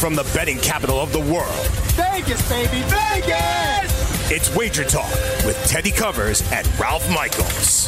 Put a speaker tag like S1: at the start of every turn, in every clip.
S1: from the betting capital of the world.
S2: Vegas, baby, Vegas!
S1: It's Wager Talk with Teddy Covers and Ralph Michaels.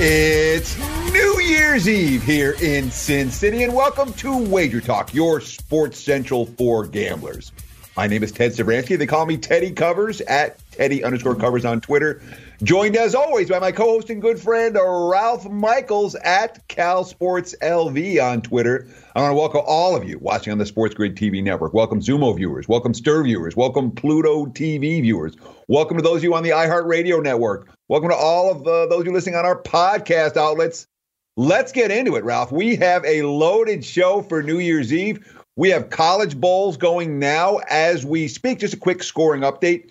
S3: It's New Year's Eve here in Sin City, and welcome to Wager Talk, your sports central for gamblers. My name is Ted Sevransky. They call me Teddy Covers at Teddy underscore covers on Twitter. Joined as always by my co-host and good friend Ralph Michaels at Cal Sports LV on Twitter. I want to welcome all of you watching on the Sports Grid TV network. Welcome Xumo viewers, welcome Stirr viewers, welcome Pluto TV viewers. Welcome to those of you on the iHeartRadio network. Welcome to all of uh, those of you listening on our podcast outlets. Let's get into it, Ralph. We have a loaded show for New Year's Eve. We have college bowls going now as we speak. Just a quick scoring update.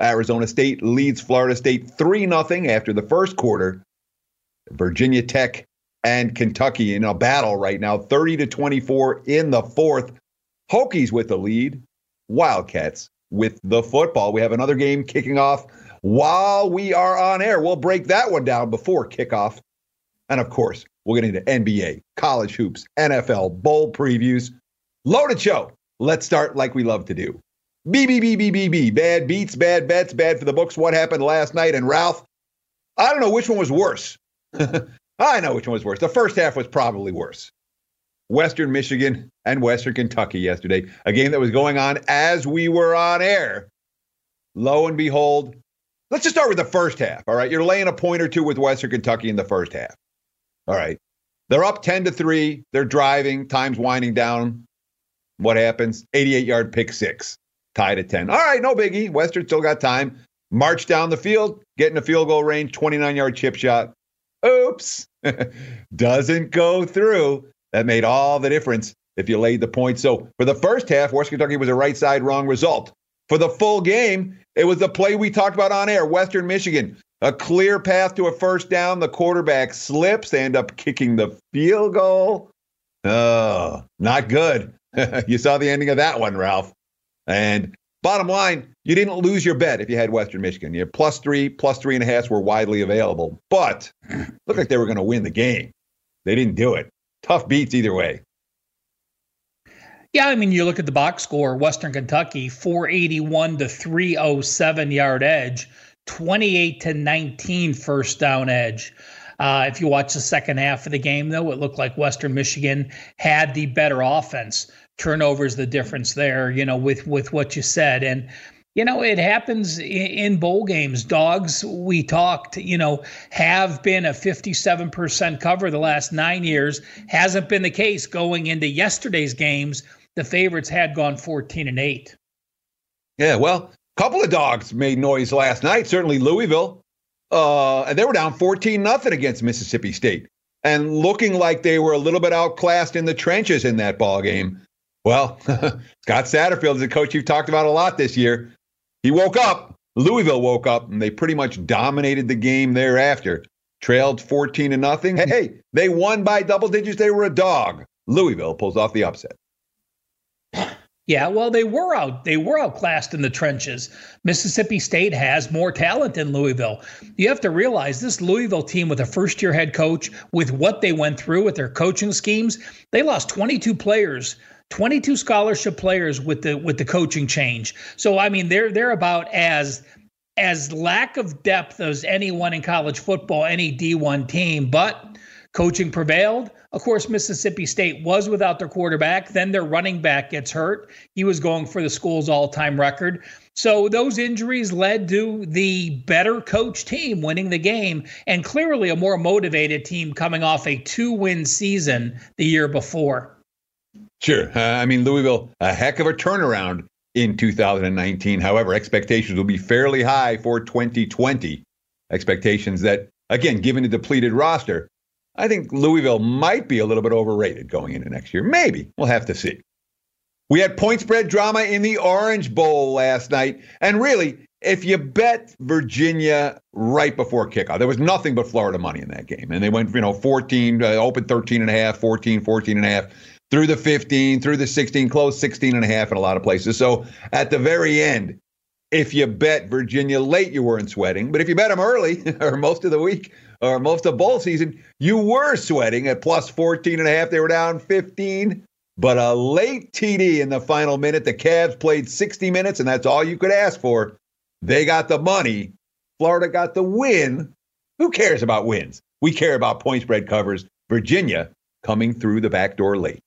S3: Arizona State leads Florida State 3 0 after the first quarter. Virginia Tech and Kentucky in a battle right now, 30 to 24 in the fourth. Hokies with the lead, Wildcats with the football. We have another game kicking off while we are on air. We'll break that one down before kickoff. And of course, we'll get into NBA, college hoops, NFL, bowl previews. Loaded show. Let's start like we love to do. B B B B B B. Bad beats, bad bets, bad for the books. What happened last night? And Ralph, I don't know which one was worse. I know which one was worse. The first half was probably worse. Western Michigan and Western Kentucky yesterday, a game that was going on as we were on air. Lo and behold, let's just start with the first half. All right. You're laying a point or two with Western Kentucky in the first half. All right. They're up 10 to 3. They're driving. Time's winding down. What happens? 88 yard pick six, tied at 10. All right, no biggie. Western still got time. March down the field, getting a field goal range, 29 yard chip shot. Oops. Doesn't go through. That made all the difference if you laid the point. So for the first half, West Kentucky was a right side wrong result. For the full game, it was the play we talked about on air, Western Michigan. A clear path to a first down. The quarterback slips. They end up kicking the field goal. Oh, not good. you saw the ending of that one, Ralph. And bottom line, you didn't lose your bet if you had Western Michigan. You plus three, plus three and a half were widely available, but looked like they were going to win the game. They didn't do it. Tough beats either way.
S4: Yeah, I mean, you look at the box score Western Kentucky, 481 to 307 yard edge, 28 to 19 first down edge. Uh, if you watch the second half of the game, though, it looked like Western Michigan had the better offense. Turnovers, the difference there, you know, with with what you said, and you know, it happens in bowl games. Dogs, we talked, you know, have been a 57% cover the last nine years. Hasn't been the case going into yesterday's games. The favorites had gone 14 and 8.
S3: Yeah, well, a couple of dogs made noise last night. Certainly Louisville. Uh, and they were down 14 nothing against Mississippi State and looking like they were a little bit outclassed in the trenches in that ball game. Well, Scott Satterfield is a coach you've talked about a lot this year. He woke up. Louisville woke up, and they pretty much dominated the game thereafter. Trailed 14 to nothing. Hey, they won by double digits. They were a dog. Louisville pulls off the upset.
S4: Yeah, well, they were out. They were outclassed in the trenches. Mississippi State has more talent than Louisville. You have to realize this Louisville team with a first-year head coach, with what they went through with their coaching schemes, they lost 22 players 22 scholarship players with the with the coaching change. So I mean they're they're about as as lack of depth as anyone in college football, any D1 team, but coaching prevailed. Of course, Mississippi State was without their quarterback. Then their running back gets hurt. He was going for the school's all time record. So those injuries led to the better coach team winning the game and clearly a more motivated team coming off a two win season the year before.
S3: Sure. Uh, I mean, Louisville, a heck of a turnaround in 2019. However, expectations will be fairly high for 2020. Expectations that, again, given the depleted roster, I think Louisville might be a little bit overrated going into next year. Maybe. We'll have to see. We had point spread drama in the Orange Bowl last night. And really, if you bet Virginia right before kickoff, there was nothing but Florida money in that game. And they went, you know, 14, uh, open 13 and a half, 14, 14 and a half, through the 15, through the 16, close 16 and a half in a lot of places. So at the very end, if you bet Virginia late, you weren't sweating. But if you bet them early or most of the week, or most of bowl season, you were sweating at plus 14 and a half. They were down 15. But a late TD in the final minute. The Cavs played 60 minutes, and that's all you could ask for. They got the money. Florida got the win. Who cares about wins? We care about point spread covers. Virginia coming through the back door late.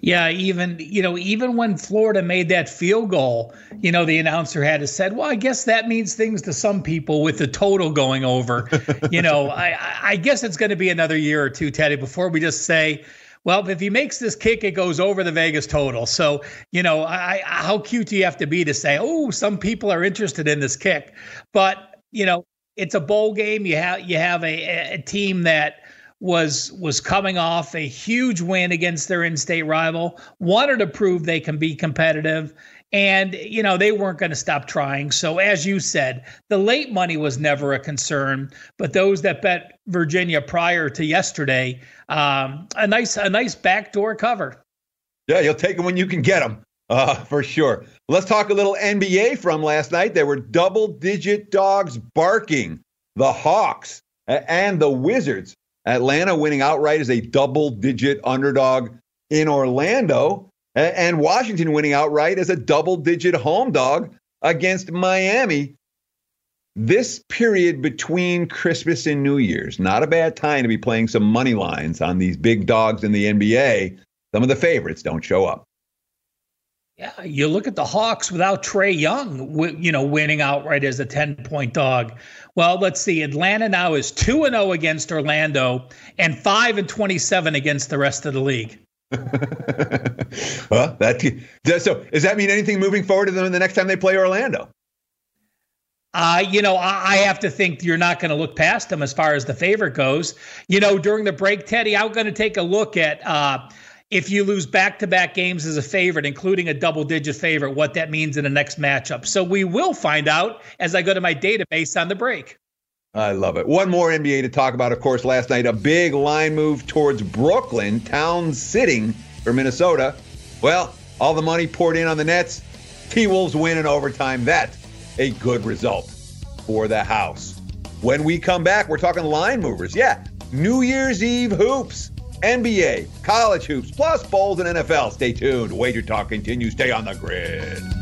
S4: Yeah, even you know, even when Florida made that field goal, you know, the announcer had to said, "Well, I guess that means things to some people with the total going over." you know, I I guess it's going to be another year or two, Teddy, before we just say, well, if he makes this kick, it goes over the Vegas total. So, you know, I, how cute do you have to be to say, oh, some people are interested in this kick? But, you know, it's a bowl game. You have you have a, a team that was was coming off a huge win against their in-state rival, wanted to prove they can be competitive, and you know they weren't going to stop trying. So as you said, the late money was never a concern, but those that bet Virginia prior to yesterday, um, a nice a nice backdoor cover.
S3: Yeah, you'll take them when you can get them. Uh, for sure. Let's talk a little NBA from last night. There were double digit dogs barking. The Hawks and the Wizards Atlanta winning outright as a double digit underdog in Orlando, and Washington winning outright as a double digit home dog against Miami. This period between Christmas and New Year's, not a bad time to be playing some money lines on these big dogs in the NBA. Some of the favorites don't show up.
S4: Yeah, you look at the Hawks without Trae Young, you know, winning outright as a 10 point dog. Well, let's see. Atlanta now is 2 and 0 against Orlando and 5 and 27 against the rest of the league.
S3: well, that so does that mean anything moving forward to them the next time they play Orlando?
S4: Uh, you know, I, I have to think you're not going to look past them as far as the favorite goes. You know, during the break, Teddy, I'm going to take a look at uh, if you lose back to back games as a favorite, including a double digit favorite, what that means in the next matchup. So we will find out as I go to my database on the break.
S3: I love it. One more NBA to talk about, of course, last night. A big line move towards Brooklyn, Towns sitting for Minnesota. Well, all the money poured in on the Nets. T Wolves win in overtime. That's a good result for the house. When we come back, we're talking line movers. Yeah, New Year's Eve hoops. NBA, college hoops, plus bowls and NFL. Stay tuned. Wager Talk continues. Stay on the grid.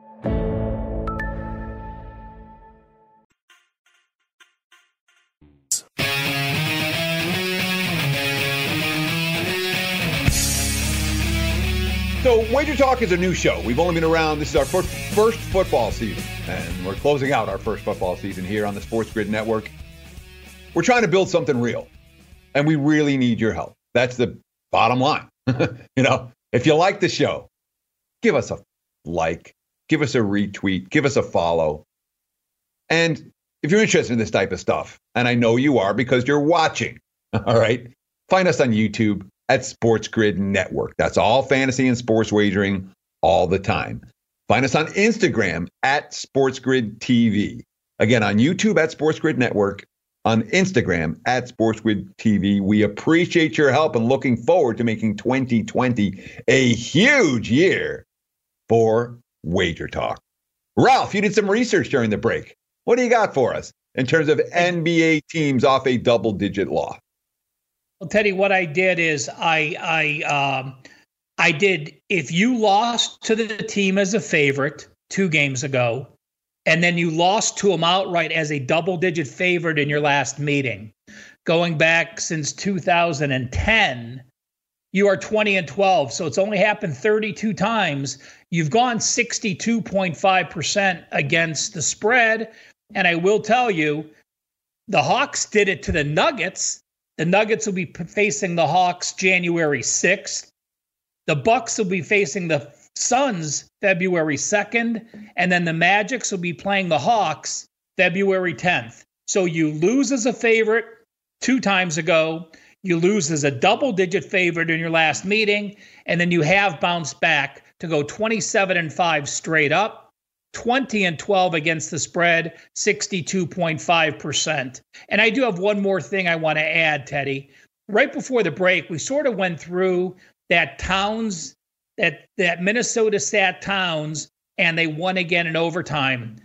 S3: So, Wager Talk is a new show. We've only been around, this is our first, first football season, and we're closing out our first football season here on the Sports Grid Network. We're trying to build something real, and we really need your help. That's the bottom line. you know, if you like the show, give us a like, give us a retweet, give us a follow. And if you're interested in this type of stuff, and I know you are because you're watching, all right, find us on YouTube at Sports Grid Network. That's all fantasy and sports wagering all the time. Find us on Instagram at Sports Grid TV. Again, on YouTube at Sports Grid Network, on Instagram at Sports Grid TV. We appreciate your help and looking forward to making 2020 a huge year for Wager Talk. Ralph, you did some research during the break. What do you got for us in terms of NBA teams off a double digit loss?
S4: Well, Teddy, what I did is I I um, I did if you lost to the team as a favorite two games ago, and then you lost to them outright as a double-digit favorite in your last meeting, going back since 2010, you are 20 and 12. So it's only happened 32 times. You've gone 62.5% against the spread. And I will tell you, the Hawks did it to the Nuggets the Nuggets will be facing the Hawks January 6th. The Bucks will be facing the Suns February 2nd, and then the Magics will be playing the Hawks February 10th. So you lose as a favorite two times ago, you lose as a double digit favorite in your last meeting, and then you have bounced back to go 27 and 5 straight up. 20 and 12 against the spread, 62.5%. And I do have one more thing I want to add, Teddy. Right before the break, we sort of went through that Towns, that that Minnesota sat Towns, and they won again in overtime.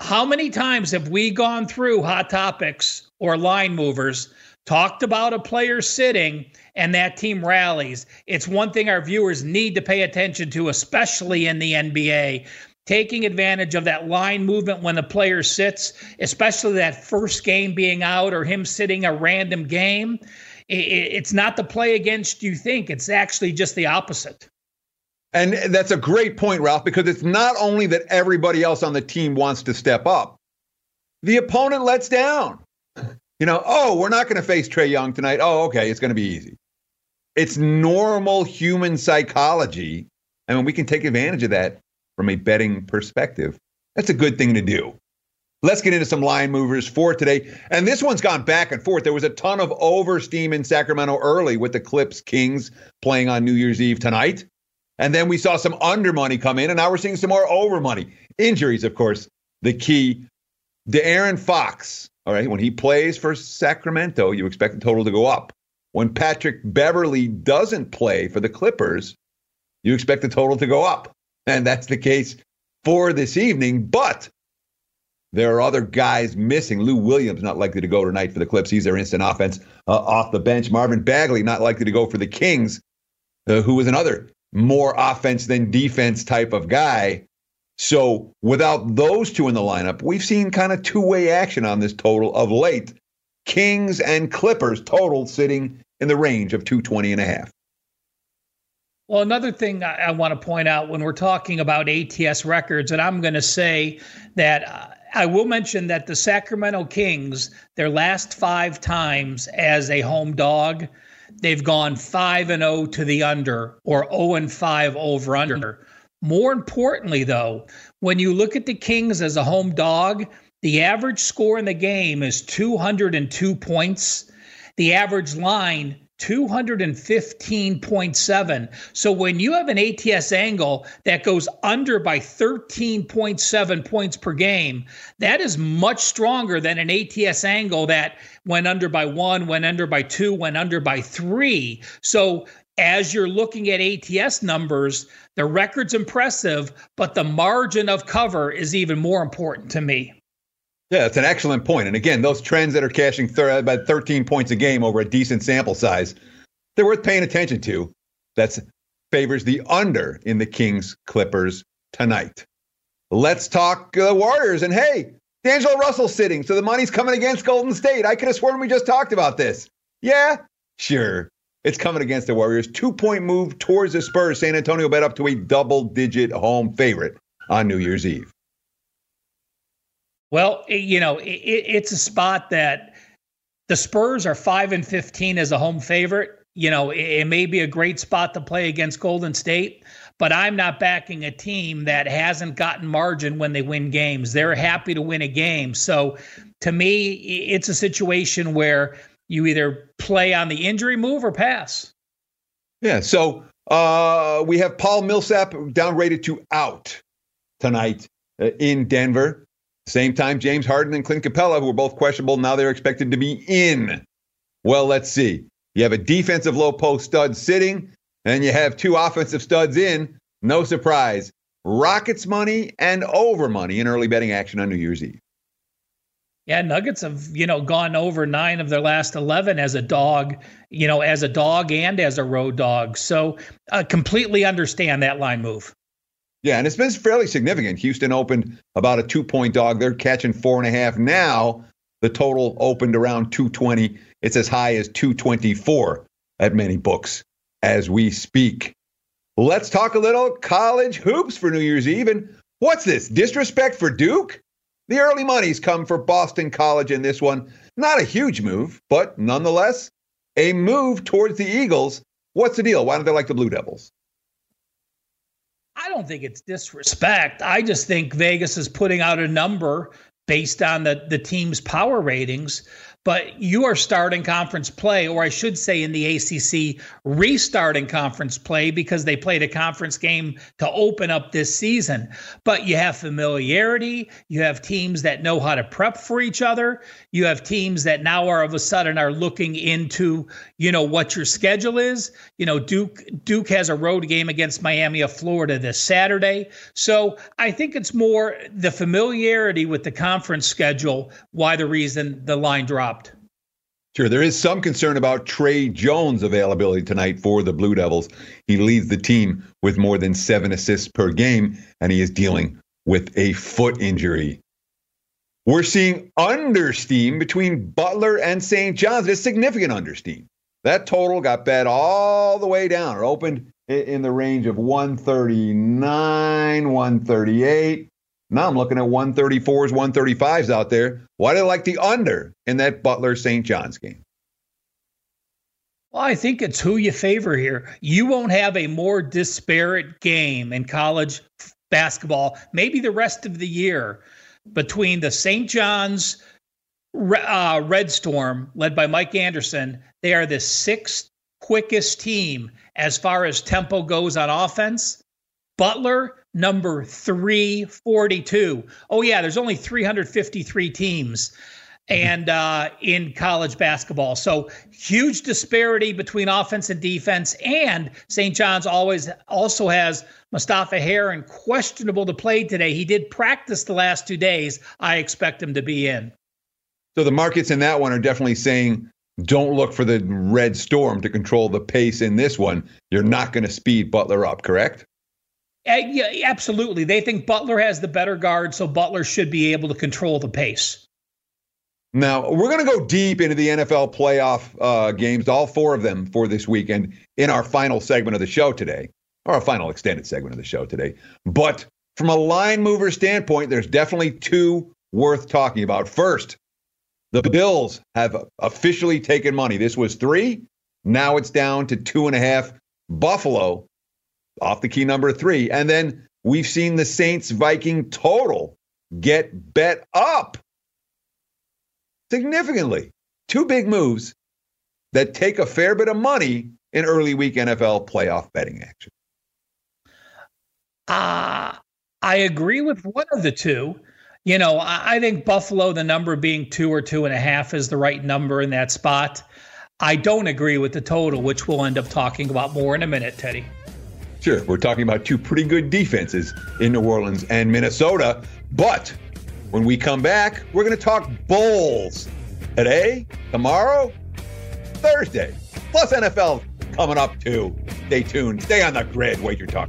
S4: How many times have we gone through hot topics or line movers, talked about a player sitting, and that team rallies? It's one thing our viewers need to pay attention to, especially in the NBA taking advantage of that line movement when the player sits, especially that first game being out or him sitting a random game. It's not the play against you think, it's actually just the opposite.
S3: And that's a great point, Ralph, because it's not only that everybody else on the team wants to step up, the opponent lets down. You know, oh, we're not going to face Trae Young tonight. Oh, okay, it's going to be easy. It's normal human psychology. I mean, we can take advantage of that from a betting perspective. That's a good thing to do. Let's get into some line movers for today. And this one's gone back and forth. There was a ton of over steam in Sacramento early with the Clips Kings playing on New Year's Eve tonight. And then we saw some under money come in, and now we're seeing some more over money. Injuries, of course, the key. De'Aaron Fox, all right, when he plays for Sacramento, you expect the total to go up. When Patrick Beverley doesn't play for the Clippers, you expect the total to go up. And that's the case for this evening. But there are other guys missing. Lou Williams not likely to go tonight for the Clips. He's their instant offense uh, off the bench. Marvin Bagley not likely to go for the Kings, uh, who was another more offense than defense type of guy. So without those two in the lineup, we've seen kind of two way action on this total of late. Kings and Clippers total sitting in the range of 220 and a half.
S4: Well, another thing I, I want to point out when we're talking about ATS records, and I'm going to say that uh, I will mention that the Sacramento Kings, their last five times as a home dog, they've gone 5 and 0 to the under or 0 and 5 over under. More importantly, though, when you look at the Kings as a home dog, the average score in the game is 202 points. The average line 215.7. So when you have an ATS angle that goes under by 13.7 points per game, that is much stronger than an ATS angle that went under by one, went under by two, went under by three. So as you're looking at ATS numbers, the record's impressive, but the margin of cover is even more important to me.
S3: Yeah, it's an excellent point. And again, those trends that are cashing thir- about 13 points a game over a decent sample size, they're worth paying attention to. That favors the under in the Kings Clippers tonight. Let's talk uh, Warriors. And hey, D'Angelo Russell sitting, so the money's coming against Golden State. I could have sworn we just talked about this. Yeah, sure. It's coming against the Warriors. Two point move towards the Spurs. San Antonio bet up to a double digit home favorite on New Year's Eve.
S4: Well, you know, it, it's a spot that the Spurs are 5 and 15 as a home favorite. You know, it, it may be a great spot to play against Golden State, but I'm not backing a team that hasn't gotten margin when they win games. They're happy to win a game. So to me, it's a situation where you either play on the injury move or pass.
S3: Yeah. So uh, we have Paul Millsap downgraded to out tonight uh, in Denver. Same time, James Harden and Clint Capela, who were both questionable, now they're expected to be in. Well, let's see. You have a defensive low post stud sitting, and you have two offensive studs in. No surprise. Rockets money and over money in early betting action on New Year's Eve.
S4: Yeah, Nuggets have, you know, gone over nine of their last 11 as a dog, you know, as a dog and as a road dog. So uh, completely understand that line move.
S3: Yeah, and it's been fairly significant. Houston opened about a two point dog. They're catching four and a half. Now the total opened around 220. It's as high as 224 at many books as we speak. Let's talk a little college hoops for New Year's Eve. And what's this? Disrespect for Duke? The early money's come for Boston College in this one. Not a huge move, but nonetheless, a move towards the Eagles. What's the deal? Why don't they like the Blue Devils?
S4: I don't think it's disrespect. I just think Vegas is putting out a number based on the, the team's power ratings but you are starting conference play, or I should say in the ACC, restarting conference play because they played a conference game to open up this season. But you have familiarity, you have teams that know how to prep for each other, you have teams that now are of a sudden are looking into, you know, what your schedule is. You know, Duke Duke has a road game against Miami of Florida this Saturday. So I think it's more the familiarity with the conference schedule why the reason the line dropped.
S3: Sure, there is some concern about Tre Jones' availability tonight for the Blue Devils. He leads the team with more than seven assists per game, and he is dealing with a foot injury. We're seeing understeam between Butler and St. John's. It's significant understeam. That total got bet all the way down or opened in the range of 139, 138. Now I'm looking at 134s, 135s out there. Why do they like the under in that Butler St. John's game?
S4: Well, I think it's who you favor here. You won't have a more disparate game in college basketball, maybe the rest of the year, between the St. John's uh, Red Storm, led by Mike Anderson. They are the sixth quickest team as far as tempo goes on offense. Butler, number 342. Oh, yeah, there's only 353 teams and uh, in college basketball. So huge disparity between offense and defense. And St. John's always also has Mustapha Heron questionable to play today. He did practice the last two days. I expect him to be in.
S3: So the markets in that one are definitely saying don't look for the red storm to control the pace in this one. You're not going to speed Butler up, correct?
S4: Uh, yeah, absolutely. They think Butler has the better guard, so Butler should be able to control the pace.
S3: Now, we're going to go deep into the NFL playoff uh, games, all four of them for this weekend, in our final segment of the show today, or our final extended segment of the show today. But from a line mover standpoint, there's definitely two worth talking about. First, the Bills have officially taken money. This was three. Now it's down to two and a half. Buffalo off the key number three. And then we've seen the Saints Viking total get bet up significantly. Two big moves that take a fair bit of money in early week NFL playoff betting action.
S4: Uh, I agree with one of the two. You know, I, I think Buffalo, the number being two or two and a half, is the right number in that spot. I don't agree with the total, which we'll end up talking about more in a minute, Teddy.
S3: Sure, we're talking about two pretty good defenses in New Orleans and Minnesota. But when we come back, we're going to talk Bulls today, tomorrow, Thursday, plus NFL coming up too. Stay tuned. Stay on the grid. Wager Talk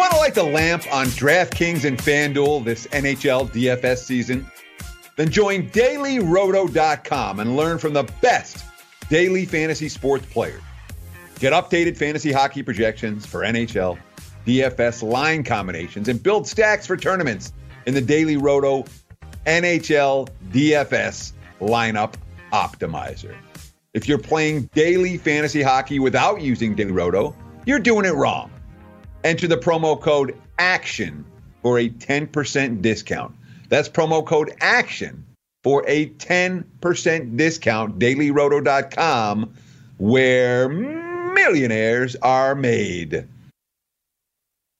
S3: Want to light the lamp on DraftKings and FanDuel this NHL DFS season? Then join dailyroto.com and learn from the best daily fantasy sports players. Get updated fantasy hockey projections for NHL, DFS line combinations, and build stacks for tournaments in the Daily Roto NHL DFS lineup optimizer. If you're playing daily fantasy hockey without using Daily Roto, you're doing it wrong. Enter the promo code ACTION for a 10% discount. That's promo code ACTION for a 10% discount. DailyRoto.com, where millionaires are made.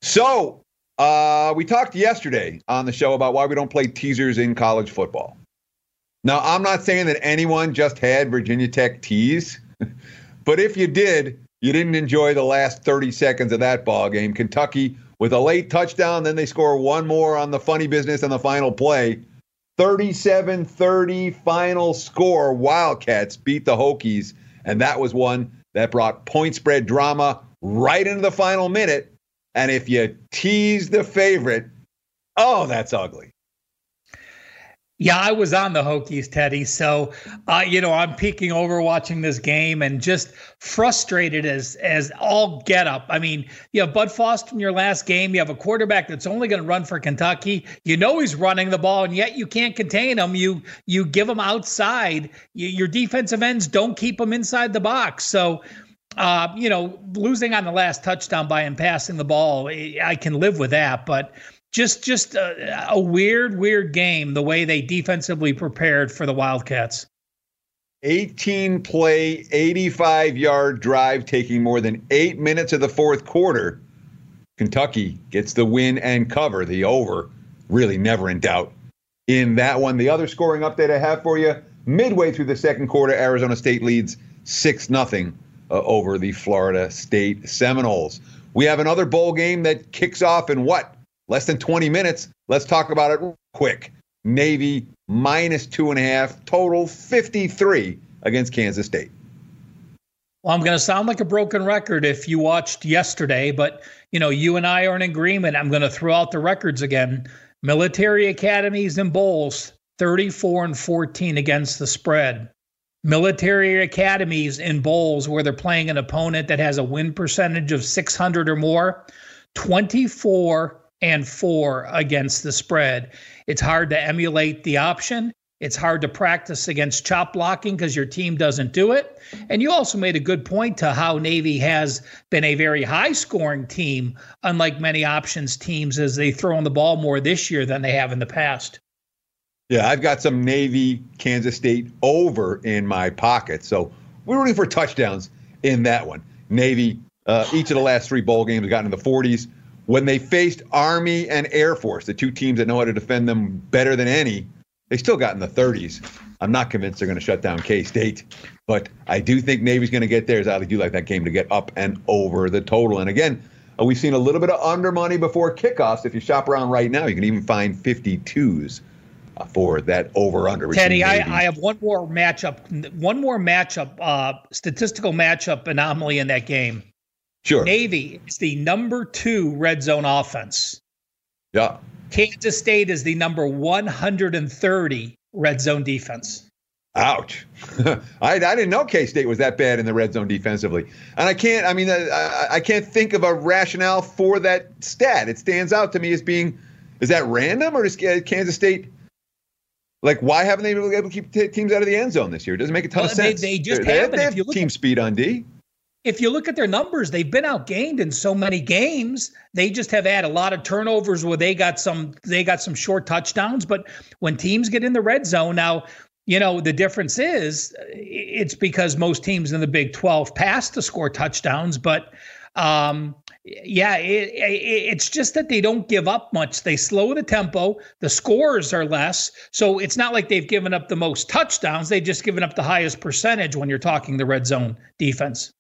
S3: So, uh, we talked yesterday on the show about why we don't play teasers in college football. Now, I'm not saying that anyone just had Virginia Tech tease, but if you did, you didn't enjoy the last 30 seconds of that ball game. Kentucky with a late touchdown, then they score one more on the funny business on the final play. 37 30 final score. Wildcats beat the Hokies, and that was one that brought point spread drama right into the final minute. And if you tease the favorite, oh, that's ugly.
S4: Yeah, I was on the Hokies, Teddy. So, uh, you know, I'm peeking over watching this game and just frustrated as as all get up. I mean, you have Bud Foster in your last game. You have a quarterback that's only going to run for Kentucky. You know he's running the ball, and yet you can't contain him. You you give him outside. You, your defensive ends don't keep him inside the box. So. Uh, you know, losing on the last touchdown by him passing the ball, I can live with that. But just just a, a, weird weird game the way they defensively prepared for the wildcats.
S3: 18 play 85 yard drive taking more than eight minutes of the fourth quarter. Kentucky gets the win and cover the over really never in doubt. In that one the other scoring update i have for you midway through the second quarter arizona state leads 6 0 uh, over the florida state seminoles. We have another bowl game that kicks off in what less than 20 minutes. Let's talk about it quick. Navy minus two and a half, total 53 against Kansas State.
S4: Well, I'm going to sound like a broken record if you watched yesterday, but you know, you and I are in agreement. I'm going to throw out the records again. Military academies and bowls, 34 and 14 against the spread. military academies in bowls where they're playing an opponent that has a win percentage of 600 or more, 24 and 4 against the spread. It's hard to emulate the option. It's hard to practice against chop blocking because your team doesn't do it. And you also made a good point to how Navy has been a very high scoring team, unlike many options teams, as they throw on the ball more this year than they have in the past.
S3: Yeah, I've got some Navy Kansas State over in my pocket. So we're rooting for touchdowns in that one. Navy, uh, each of the last three bowl games gotten in the 40s. When they faced Army and Air Force, the two teams that know how to defend them better than any, they still got in the 30s. I'm not convinced they're going to shut down K State, but I do think Navy's going to get theirs. I do like that game to get up and over the total. And again, uh, we've seen a little bit of under money before kickoffs. If you shop around right now, you can even find 52s for that over under.
S4: Teddy, I, I, have one more matchup, one more matchup, uh, statistical matchup anomaly in that game.
S3: Sure.
S4: Navy is the number two red zone offense.
S3: Yeah.
S4: Kansas State is the number 130 red zone defense.
S3: Ouch. I, I didn't know K State was that bad in the red zone defensively. And I can't, I mean, I, I can't think of a rationale for that stat. It stands out to me as being, is that random or does Kansas State like, why haven't they been able to keep t- teams out of the end zone this year? It doesn't make a ton well, of sense.
S4: They, they just
S3: they
S4: haven't.
S3: Have, they have team speed on D.
S4: If you look at their numbers, they've been outgained in so many games. They just have had a lot of turnovers where they got some they got some short touchdowns. But when teams get in the red zone now, you know the difference is it's because most teams in the Big Twelve pass to score touchdowns, but um, yeah, it, it, it's just that they don't give up much. They slow the tempo. The scores are less. So it's not like they've given up the most touchdowns. They've just given up the highest percentage when you're talking the red zone defense.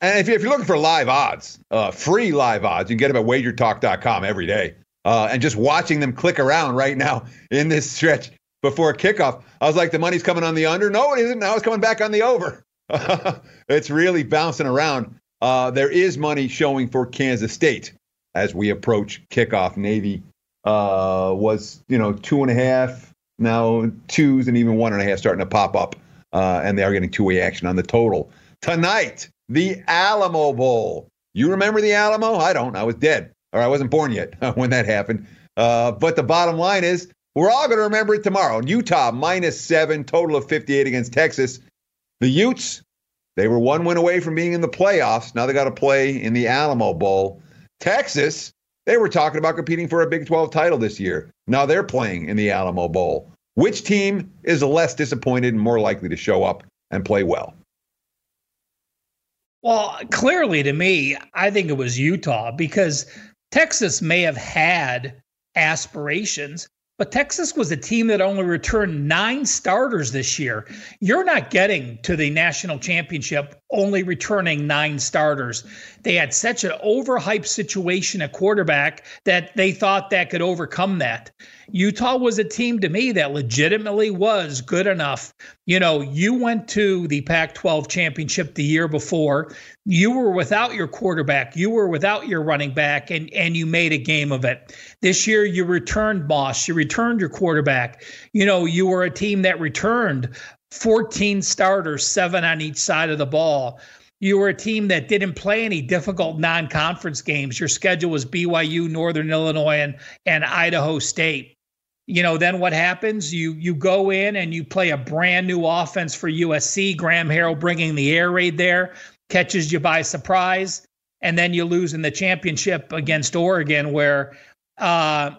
S3: And if, you're looking for live odds, uh, free live odds, you can get them at wagertalk.com every day. Uh, and just watching them click around right now in this stretch before kickoff, I was like, the money's coming on the under. No, it isn't. Now it's coming back on the over. it's really bouncing around. Uh, there is money showing for Kansas State as we approach kickoff. Navy uh, was, you know, two and a half, now twos, and even one and a half starting to pop up. Uh, and they are getting two way action on the total. Tonight, the Alamo Bowl. You remember the Alamo? I don't. I was dead, or I wasn't born yet when that happened. Uh, but the bottom line is, we're all going to remember it tomorrow. Utah minus seven, total of 58 against Texas. The Utes they were one win away from being in the playoffs. Now they got to play in the Alamo Bowl. Texas, they were talking about competing for a Big 12 title this year. Now they're playing in the Alamo Bowl. Which team is less disappointed and more likely to show up and play well?
S4: Well, clearly to me, I think it was Utah because Texas may have had aspirations, but Texas was a team that only returned nine starters this year. You're not getting to the national championship only returning nine starters. They had such an overhyped situation at quarterback that they thought that could overcome that. Utah was a team to me that legitimately was good enough. You know, you went to the Pac 12 championship the year before. You were without your quarterback, you were without your running back, and, and you made a game of it. This year, you returned Moss, you returned your quarterback. You know, you were a team that returned 14 starters, seven on each side of the ball. You were a team that didn't play any difficult non conference games. Your schedule was BYU, Northern Illinois, and, and Idaho State. You know, then what happens? You you go in and you play a brand new offense for USC. Graham Harrell bringing the air raid there catches you by surprise, and then you lose in the championship against Oregon, where uh,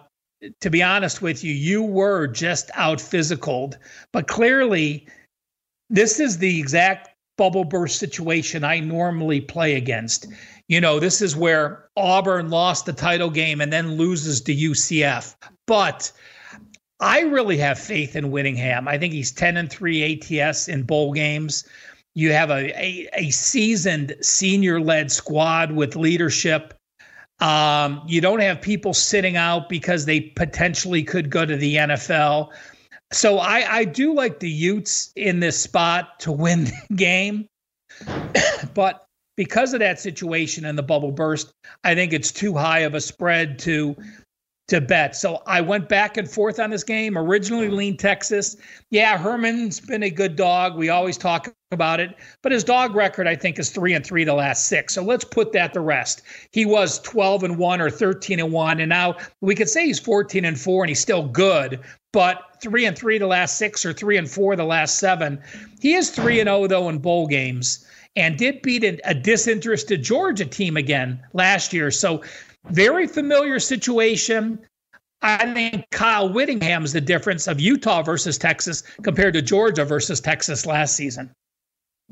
S4: to be honest with you, you were just out physicaled. But clearly, this is the exact bubble burst situation I normally play against. You know, this is where Auburn lost the title game and then loses to UCF. But I really have faith in Whittingham. I think he's 10 and 3 ATS in bowl games. You have a, a, a seasoned senior led squad with leadership. Um, you don't have people sitting out because they potentially could go to the NFL. So I, I do like the Utes in this spot to win the game. but because of that situation and the bubble burst, I think it's too high of a spread to to bet. So I went back and forth on this game. Originally mm-hmm. leaned Texas. Yeah, Herman's been a good dog. We always talk about it, but his dog record I think is 3 and 3 the last 6. So let's put that to rest. He was 12 and 1 or 13 and 1 and now we could say he's 14 and 4 and he's still good, but 3 and 3 the last 6 or 3 and 4 the last 7. He is 3 and 0 though in bowl games and did beat a disinterested Georgia team again last year. So very familiar situation. I think Kyle Whittingham's the difference of Utah versus Texas compared to Georgia versus Texas last season.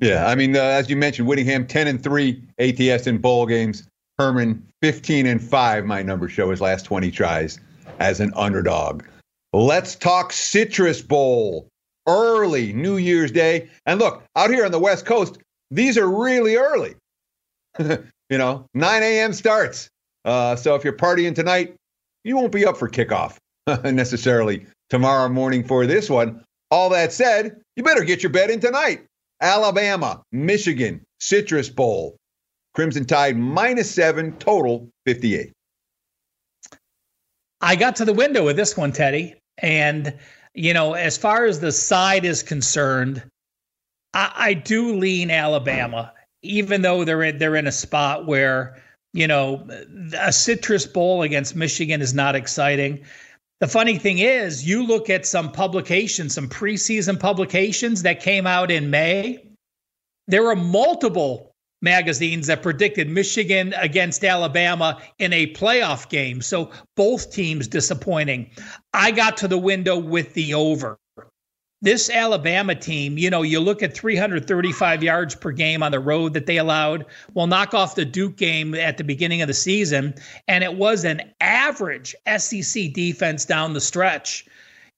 S3: Yeah, I mean, uh, as you mentioned, Whittingham 10 and 3 ATS in bowl games. Herman 15 and 5, my numbers show his last 20 tries as an underdog. Let's talk Citrus Bowl. Early New Year's Day. And look, out here on the West Coast, these are really early. you know, 9 a.m. starts. Uh, so if you're partying tonight, you won't be up for kickoff necessarily tomorrow morning for this one. All that said, you better get your bet in tonight. Alabama, Michigan, Citrus Bowl. Crimson Tide minus seven, total 58.
S4: I got to the window with this one, Teddy. And, you know, as far as the side is concerned, I, I do lean Alabama, even though they're in, they're in a spot where you know a Citrus Bowl against Michigan is not exciting. The funny thing is, you look at some publications, some preseason publications that came out in May. There were multiple magazines that predicted Michigan against Alabama in a playoff game. So both teams disappointing. I got to the window with the over this Alabama team, you know, you look at 335 yards per game on the road that they allowed. Well, knock off the Duke game at the beginning of the season, and it was an average SEC defense down the stretch.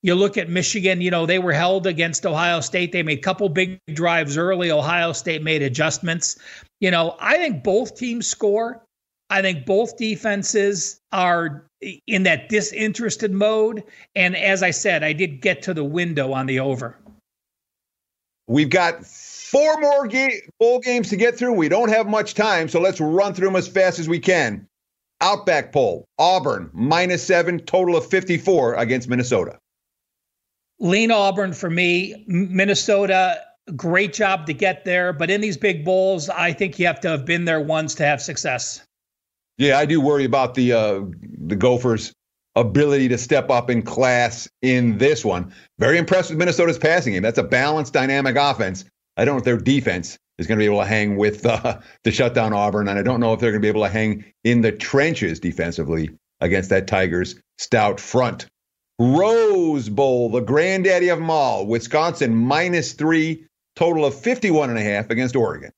S4: You look at Michigan, you know, they were held against Ohio State. They made a couple big drives early. Ohio State made adjustments. You know, I think both teams score. I think both defenses are in that disinterested mode. And as I said, I did get to the window on the over.
S3: We've got four more ga- bowl games to get through. We don't have much time, so let's run through them as fast as we can. Outback Bowl Auburn minus seven, total of 54 against Minnesota.
S4: Lean Auburn for me. Minnesota, great job to get there. But in these big bowls, I think you have to have been there once to have success.
S3: Yeah, I do worry about the uh, the Gophers' ability to step up in class in this one. Very impressed with Minnesota's passing game. That's a balanced, dynamic offense. I don't know if their defense is going to be able to hang with uh, the shutdown Auburn, and I don't know if they're going to be able to hang in the trenches defensively against that Tigers' stout front. Rose Bowl, the granddaddy of them all. Wisconsin minus three, total of 51 and a half against Oregon.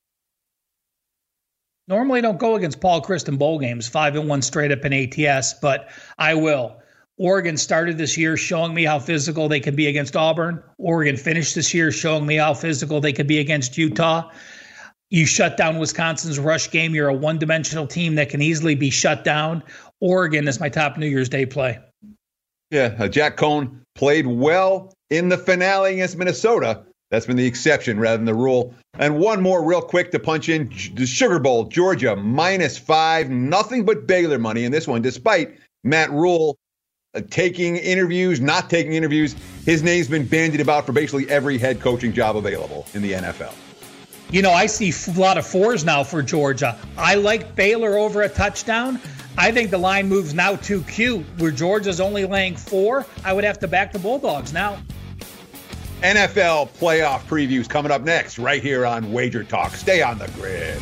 S4: Normally, don't go against Paul Chryst in bowl games, five and one straight up in ATS, but I will. Oregon started this year showing me how physical they can be against Auburn. Oregon finished this year showing me how physical they could be against Utah. You shut down Wisconsin's rush game. You're a one dimensional team that can easily be shut down. Oregon is my top New Year's Day play.
S3: Yeah, uh, Jack Coan played well in the finale against Minnesota, that's been the exception rather than the rule. And one more, real quick, to punch in the Sugar Bowl, Georgia minus five, nothing but Baylor money in this one, despite Matt Rhule uh, taking interviews, not taking interviews. His name's been bandied about for basically every head coaching job available in the NFL.
S4: You know, I see a lot of fours now for Georgia. I like Baylor over a touchdown. I think the line moves now too cute, where Georgia's only laying four. I would have to back the Bulldogs now.
S3: NFL playoff previews coming up next, right here on Wager Talk. Stay on the grid.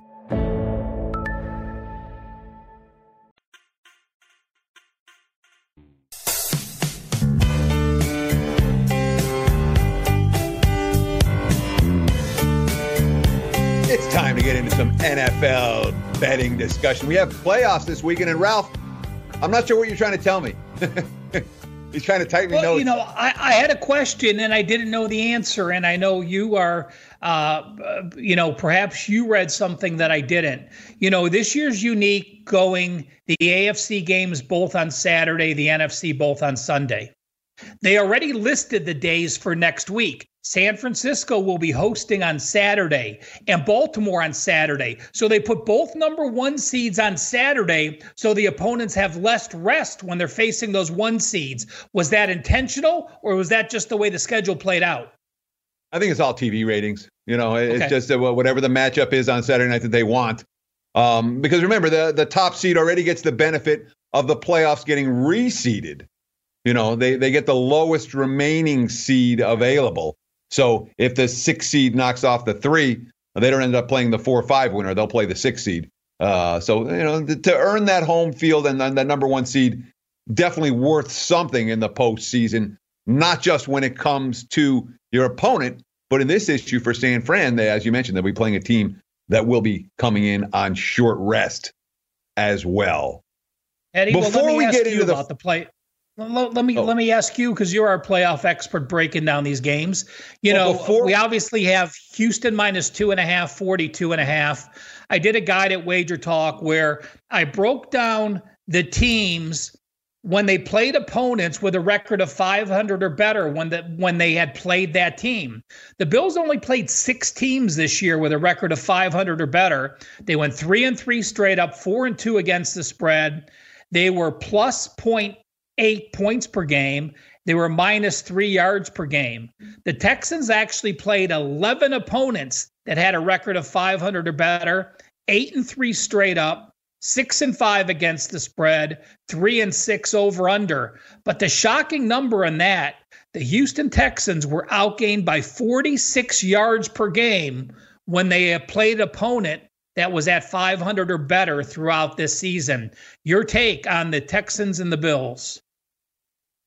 S3: Some NFL betting discussion. We have playoffs this weekend, and Ralph, I'm not sure what you're trying to tell me. He's trying to tighten me
S4: well,
S3: notes.
S4: You know, I, I, had a question and I didn't know the answer, and I know you are. Uh, you know, perhaps you read something that I didn't. You know, this year's unique going the AFC games both on Saturday, the NFC both on Sunday. They already listed the days for next week. San Francisco will be hosting on Saturday and Baltimore on Saturday. So they put both number one seeds on Saturday so the opponents have less rest when they're facing those one seeds. Was that intentional or was that just the way the schedule played out?
S3: I think it's all TV ratings. You know, it's okay. just uh, whatever the matchup is on Saturday night that they want. Um, because remember, the, the top seed already gets the benefit of the playoffs getting reseeded. You know, they, they get the lowest remaining seed available. So if the six seed knocks off the three, they don't end up playing the four or five winner. They'll play the six seed. Uh, so you know to earn that home field and that number one seed, definitely worth something in the postseason. Not just when it comes to your opponent, but in this issue for San Fran, they, as you mentioned, they'll be playing a team that will be coming in on short rest as well.
S4: Eddie, Before well, we get into the, the play, let, let me oh. let me ask you because you're our playoff expert breaking down these games. You well, know, before- we obviously have Houston minus two and a half, 42 and a half. I did a guide at Wager Talk where I broke down the teams when they played opponents with a record of 500 or better when the, when they had played that team. The Bills only played six teams this year with a record of 500 or better. They went three and three straight up, four and two against the spread. They were plus point eight points per game. They were minus three yards per game. The Texans actually played 11 opponents that had a record of 500 or better, eight and three straight up, six and five against the spread, three and six over under. But the shocking number on that, the Houston Texans were outgained by 46 yards per game when they played opponent that was at 500 or better throughout this season. Your take on the Texans and the Bills?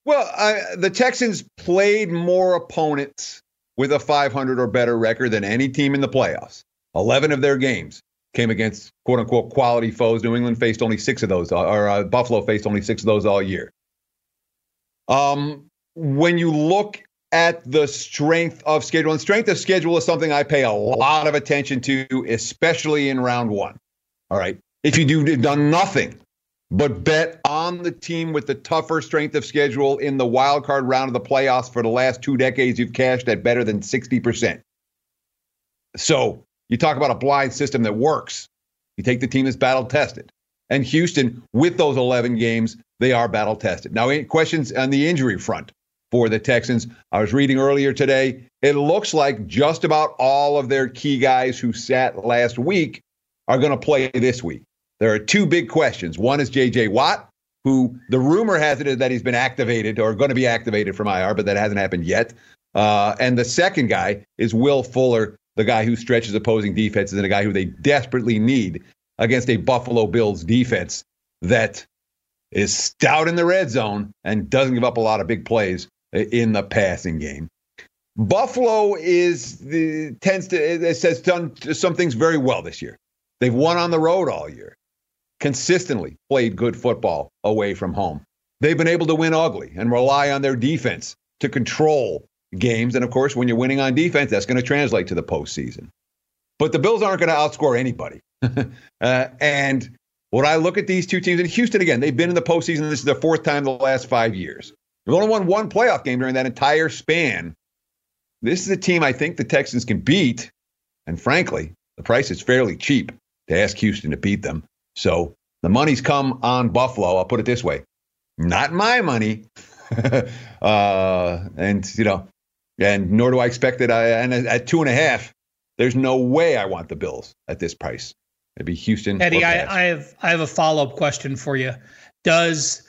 S3: Well, I, the Texans played more opponents with a 500 or better record than any team in the playoffs. 11 of their games came against quote unquote quality foes. New England faced only six of those, or uh, Buffalo faced only six of those all year. Um, when you look at the strength of schedule, and strength of schedule is something I pay a lot of attention to, especially in round one. All right. If you do done nothing but bet on the team with the tougher strength of schedule in the wild card round of the playoffs for the last two decades. You've cashed at better than 60%. So you talk about a blind system that works. You take the team that's battle tested. and Houston, with those 11 games, they are battle tested. Now, any questions on the injury front for the Texans. I was reading earlier today. It looks like just about all of their key guys who sat last week are going to play this week. There are two big questions. One is J.J. Watt, who the rumor has it that he's been activated or going to be activated from IR, but that hasn't happened yet. Uh, and the second guy is Will Fuller, the guy who stretches opposing defenses and a guy who they desperately need against a Buffalo Bills defense that is stout in the red zone and doesn't give up a lot of big plays in the passing game. Buffalo is the tends to it says done some things very well this year. They've won on the road all year, consistently played good football away from home. They've been able to win ugly and rely on their defense to control games. And of course, when you're winning on defense, that's going to translate to the postseason. But the Bills aren't going to outscore anybody. uh, and when I look at these two teams in Houston again, they've been in the postseason. This is the fourth time in the last five years. They've only won one playoff game during that entire span. This is a team I think the Texans can beat. And frankly, the price is fairly cheap to ask Houston to beat them. So the money's come on Buffalo. I'll put it this way not my money. uh, and, you know, and nor do I expect it. I, and at two and a half, there's no way I want the Bills at this price. It'd be Houston.
S4: Eddie, I, I have I have a follow up question for you. Does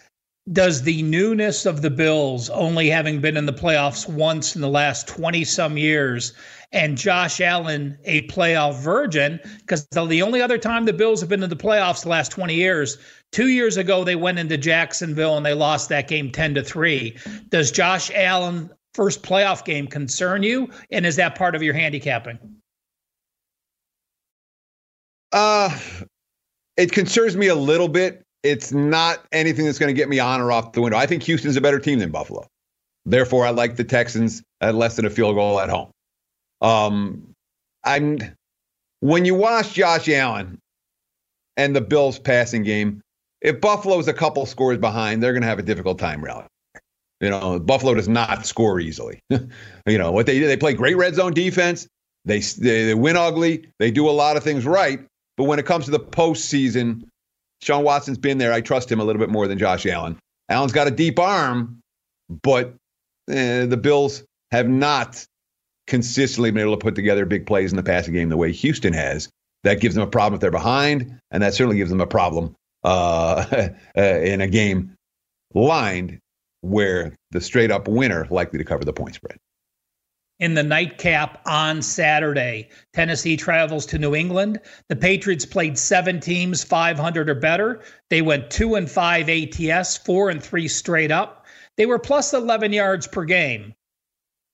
S4: does the newness of the Bills only having been in the playoffs once in the last 20 some years and Josh Allen a playoff virgin because the only other time the Bills have been in the playoffs the last 20 years 2 years ago they went into Jacksonville and they lost that game 10 to 3 does Josh Allen first playoff game concern you and is that part of your handicapping
S3: uh, it concerns me a little bit. It's not anything that's going to get me on or off the window. I think Houston's a better team than Buffalo. Therefore, I like the Texans at less than a field goal at home. Um, I'm when you watch Josh Allen and the Bills passing game, if Buffalo's a couple scores behind, they're going to have a difficult time rallying. You know, Buffalo does not score easily. you know what they do? They play great red zone defense. They, they, they win ugly. They do a lot of things right. But when it comes to the postseason, Sean Watson's been there. I trust him a little bit more than Josh Allen. Allen's got a deep arm, but eh, the Bills have not consistently been able to put together big plays in the passing game the way Houston has. That gives them a problem if they're behind, and that certainly gives them a problem uh, in a game lined where the straight up winner likely to cover the point spread
S4: in the nightcap on Saturday. Tennessee travels to New England. The Patriots played seven teams, 500 or better. They went two and five ATS, four and three straight up. They were plus 11 yards per game.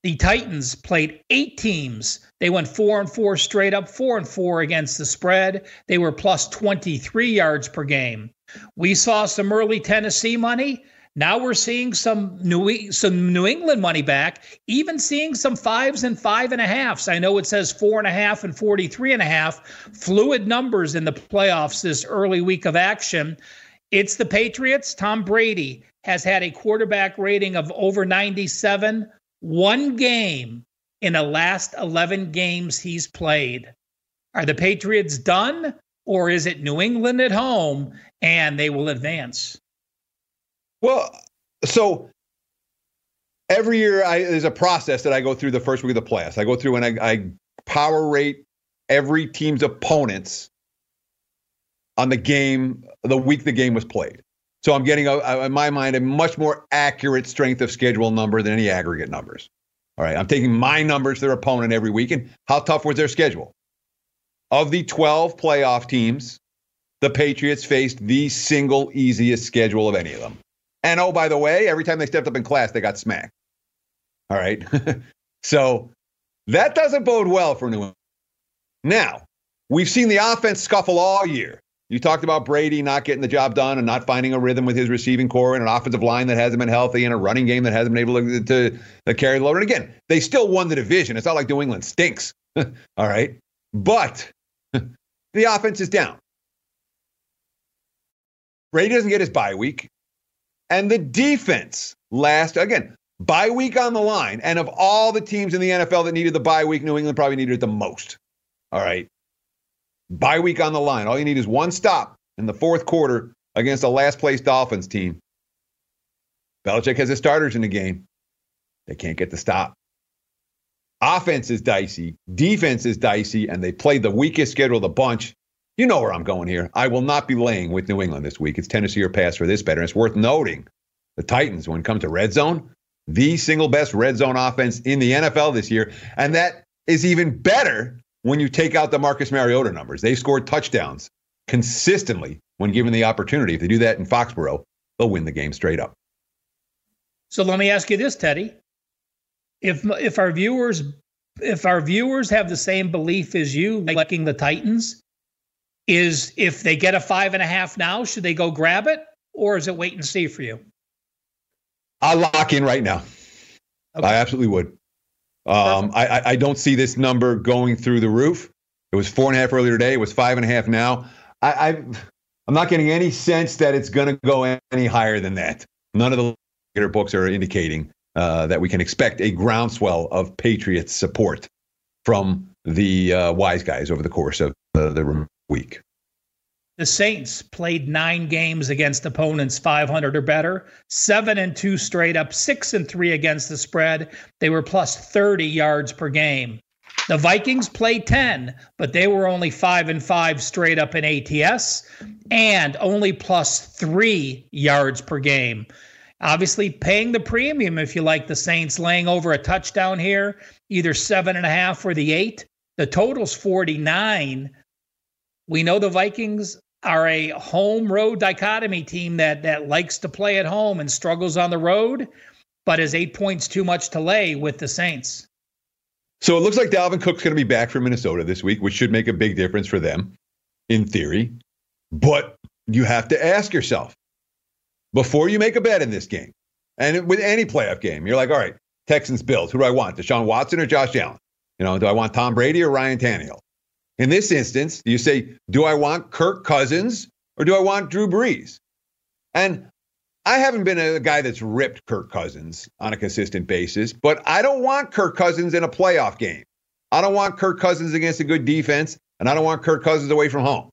S4: The Titans played eight teams. They went four and four straight up, four and four against the spread. They were plus 23 yards per game. We saw some early Tennessee money. Now we're seeing some New some New England money back, even seeing some fives and five and a halfs. I know it says four and a half and 43 and a half. Fluid numbers in the playoffs this early week of action. It's the Patriots. Tom Brady has had a quarterback rating of over 97, one game in the last 11 games he's played. Are the Patriots done, or is it New England at home and they will advance?
S3: Well, so every year I, there's a process that I go through the first week of the playoffs. I go through and I, I power rate every team's opponents on the game, the week the game was played. So I'm getting, a, in my mind, a much more accurate strength of schedule number than any aggregate numbers. All right, I'm taking my numbers, their opponent every week, and how tough was their schedule? Of the 12 playoff teams, the Patriots faced the single easiest schedule of any of them. And oh, by the way, every time they stepped up in class, they got smacked. All right. so that doesn't bode well for New England. Now, we've seen the offense scuffle all year. You talked about Brady not getting the job done and not finding a rhythm with his receiving corps and an offensive line that hasn't been healthy and a running game that hasn't been able to, to, to carry the load. And again, they still won the division. It's not like New England stinks. all right. But the offense is down. Brady doesn't get his bye week. And the defense last, again, bye week on the line. And of all the teams in the NFL that needed the bye week, New England probably needed it the most. All right. Bye week on the line. All you need is one stop in the fourth quarter against a last place Dolphins team. Belichick has his starters in the game. They can't get the stop. Offense is dicey, defense is dicey, and they played the weakest schedule of the bunch. You know where I'm going here. I will not be laying with New England this week. It's Tennessee or pass for this better. And it's worth noting the Titans, when it comes to red zone, the single best red zone offense in the NFL this year. And that is even better when you take out the Marcus Mariota numbers. They've scored touchdowns consistently when given the opportunity. If they do that in Foxborough, they'll win the game straight up.
S4: So let me ask you this, Teddy. If if our viewers if our viewers have the same belief as you, liking the Titans, is if they get a five and a half now, should they go grab it, or is it wait and see for you?
S3: I'll lock in right now. Okay. I absolutely would. Um, I, I don't see this number going through the roof. It was four and a half earlier today. It was five and a half now. I, I I'm not getting any sense that it's going to go any higher than that. None of the books are indicating uh, that we can expect a groundswell of Patriots support from the uh, wise guys over the course of uh, the week.
S4: The Saints played nine games against opponents 500 or better, seven and two straight up, six and three against the spread. They were plus 30 yards per game. The Vikings played 10, but they were only five and five straight up in ATS and only plus three yards per game. Obviously, paying the premium if you like the Saints laying over a touchdown here, either seven and a half or the eight. The total's 49. We know the Vikings are a home road dichotomy team that that likes to play at home and struggles on the road, but is eight points too much to lay with the Saints.
S3: So it looks like Dalvin Cook's going to be back from Minnesota this week, which should make a big difference for them in theory. But you have to ask yourself before you make a bet in this game, and with any playoff game, you're like, all right, Texans, Bills, who do I want? Deshaun Watson or Josh Allen? You know, do I want Tom Brady or Ryan Tannehill? In this instance, you say, do I want Kirk Cousins or do I want Drew Brees? And I haven't been a guy that's ripped Kirk Cousins on a consistent basis, but I don't want Kirk Cousins in a playoff game. I don't want Kirk Cousins against a good defense, and I don't want Kirk Cousins away from home.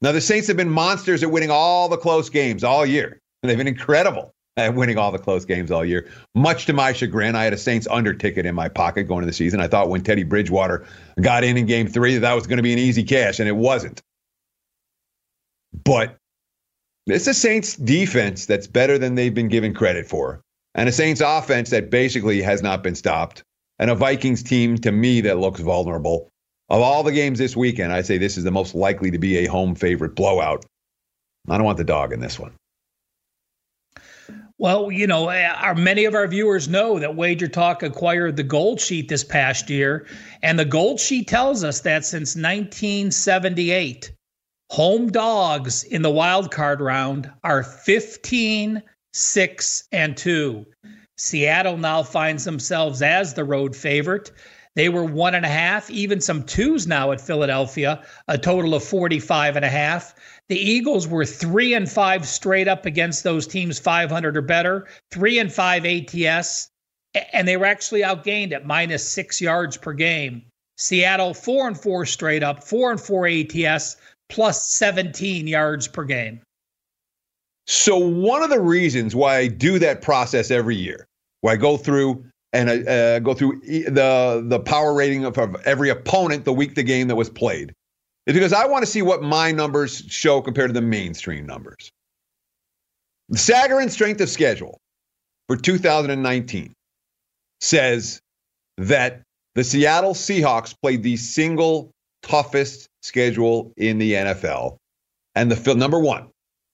S3: Now, the Saints have been monsters at winning all the close games all year. And they've been incredible winning all the close games all year. Much to my chagrin, I had a Saints under ticket in my pocket going into the season. I thought when Teddy Bridgewater got in in game three that that was going to be an easy cash, and it wasn't. But it's a Saints defense that's better than they've been given credit for, and a Saints offense that basically has not been stopped, and a Vikings team to me that looks vulnerable. Of all the games this weekend, I'd say this is the most likely to be a home favorite blowout. I don't want the dog in this one.
S4: Well, you know, eh, our, many of our viewers know that Wager Talk acquired the Gold Sheet this past year, and the Gold Sheet tells us that since 1978, home dogs in the wild card round are 15, 6, and 2. Seattle now finds themselves as the road favorite. They were one and a half, even some twos now at Philadelphia, a total of 45 and a half. The Eagles were three and five straight up against those teams 500 or better, three and five ATS, and they were actually outgained at minus six yards per game. Seattle four and four straight up, four and four ATS, plus 17 yards per game.
S3: So one of the reasons why I do that process every year, where I go through and uh, go through the the power rating of, of every opponent the week the game that was played is because I want to see what my numbers show compared to the mainstream numbers. The Sagarin strength of schedule for 2019 says that the Seattle Seahawks played the single toughest schedule in the NFL, and the number one,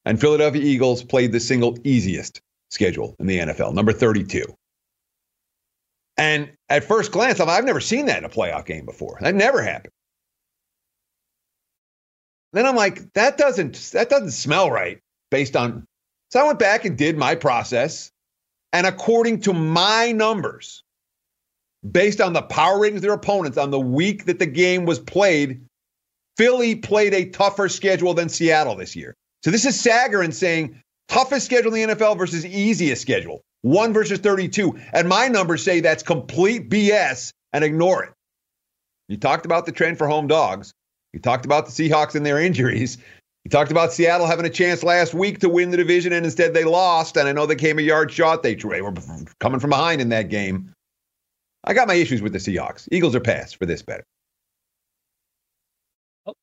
S3: and Philadelphia Eagles played the single easiest schedule in the NFL, number 32. And at first glance, I've never seen that in a playoff game before. That never happened. Then I'm like, that doesn't that doesn't smell right based on. So I went back and did my process, and according to my numbers, based on the power ratings of their opponents on the week that the game was played, Philly played a tougher schedule than Seattle this year. So this is Sagarin saying toughest schedule in the NFL versus easiest schedule. 1 versus 32. And my numbers say that's complete BS and ignore it. You talked about the trend for home dogs. You talked about the Seahawks and their injuries. You talked about Seattle having a chance last week to win the division, and instead they lost. And I know they came a yard short. They, were coming from behind in that game. I got my issues with the Seahawks. Eagles are passed for this bet. Oh.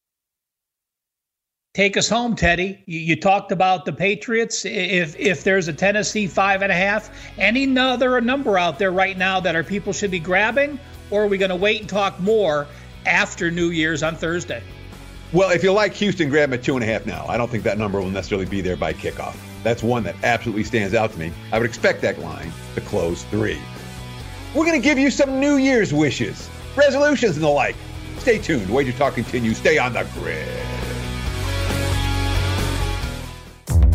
S4: Take us home, Teddy. You, you, talked about the Patriots. If if there's a Tennessee five and a half, any other number out there right now that our people should be grabbing, or are we going to wait and talk more after New Year's on Thursday?
S3: Well, if you like Houston, grab at two and a half now. I don't think that number will necessarily be there by kickoff. That's one that absolutely stands out to me. I would expect that line to close three. We're going to give you some New Year's wishes, resolutions, and the like. Stay tuned. Wager Talk continues. Stay on the grid.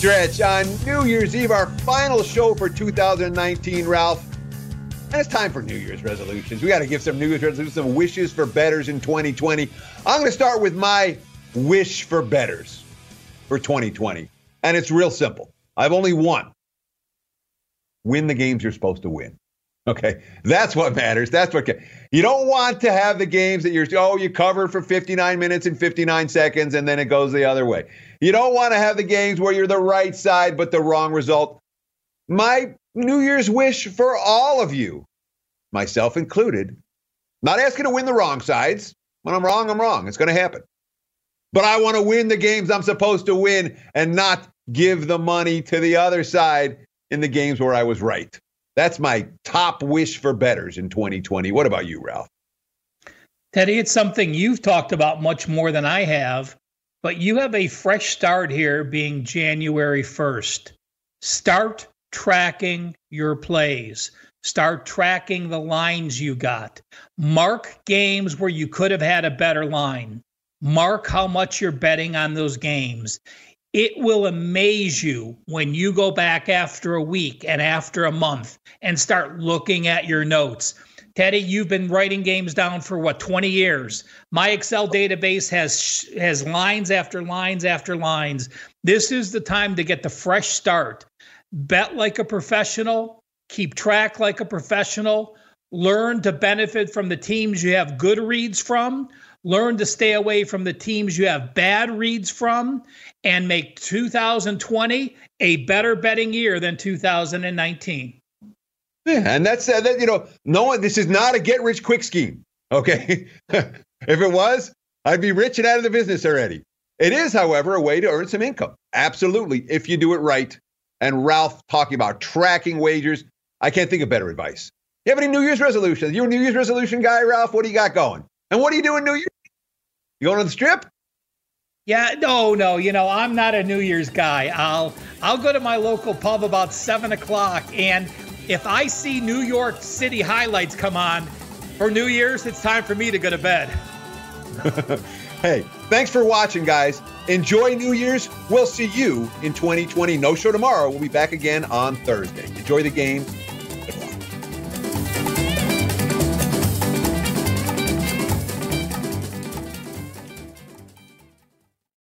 S3: Stretch on New Year's Eve, our final show for 2019, Ralph. And it's time for New Year's resolutions. We got to give some New Year's resolutions, some wishes for betters in 2020. I'm going to start with my wish for betters for 2020. And it's real simple. I've only one. Win the games you're supposed to win. Okay, that's what matters. That's what you don't want to have the games that you're oh you cover for 59 minutes and 59 seconds and then it goes the other way. You don't want to have the games where you're the right side but the wrong result. My New Year's wish for all of you, myself included, not asking to win the wrong sides. When I'm wrong, I'm wrong. It's going to happen. But I want to win the games I'm supposed to win and not give the money to the other side in the games where I was right. That's my top wish for betters in 2020. What about you, Ralph?
S4: Teddy, it's something you've talked about much more than I have, but you have a fresh start here being January 1st. Start tracking your plays. Start tracking the lines you got. Mark games where you could have had a better line. Mark how much you're betting on those games it will amaze you when you go back after a week and after a month and start looking at your notes. Teddy, you've been writing games down for what 20 years. My Excel database has has lines after lines after lines. This is the time to get the fresh start. Bet like a professional, keep track like a professional, learn to benefit from the teams you have good reads from, learn to stay away from the teams you have bad reads from, and make 2020 a better betting year than 2019.
S3: Yeah, and that's uh, that. You know, no one. This is not a get rich quick scheme. Okay, if it was, I'd be rich and out of the business already. It is, however, a way to earn some income. Absolutely, if you do it right. And Ralph talking about tracking wagers. I can't think of better advice. You have any New Year's resolutions? You a New Year's resolution guy, Ralph? What do you got going? And what are you doing New Year's? You going on the strip?
S4: Yeah, no, no. You know, I'm not a New Year's guy. I'll I'll go to my local pub about seven o'clock, and if I see New York City highlights come on for New Year's, it's time for me to go to bed.
S3: hey, thanks for watching, guys. Enjoy New Year's. We'll see you in 2020. No show tomorrow. We'll be back again on Thursday. Enjoy the game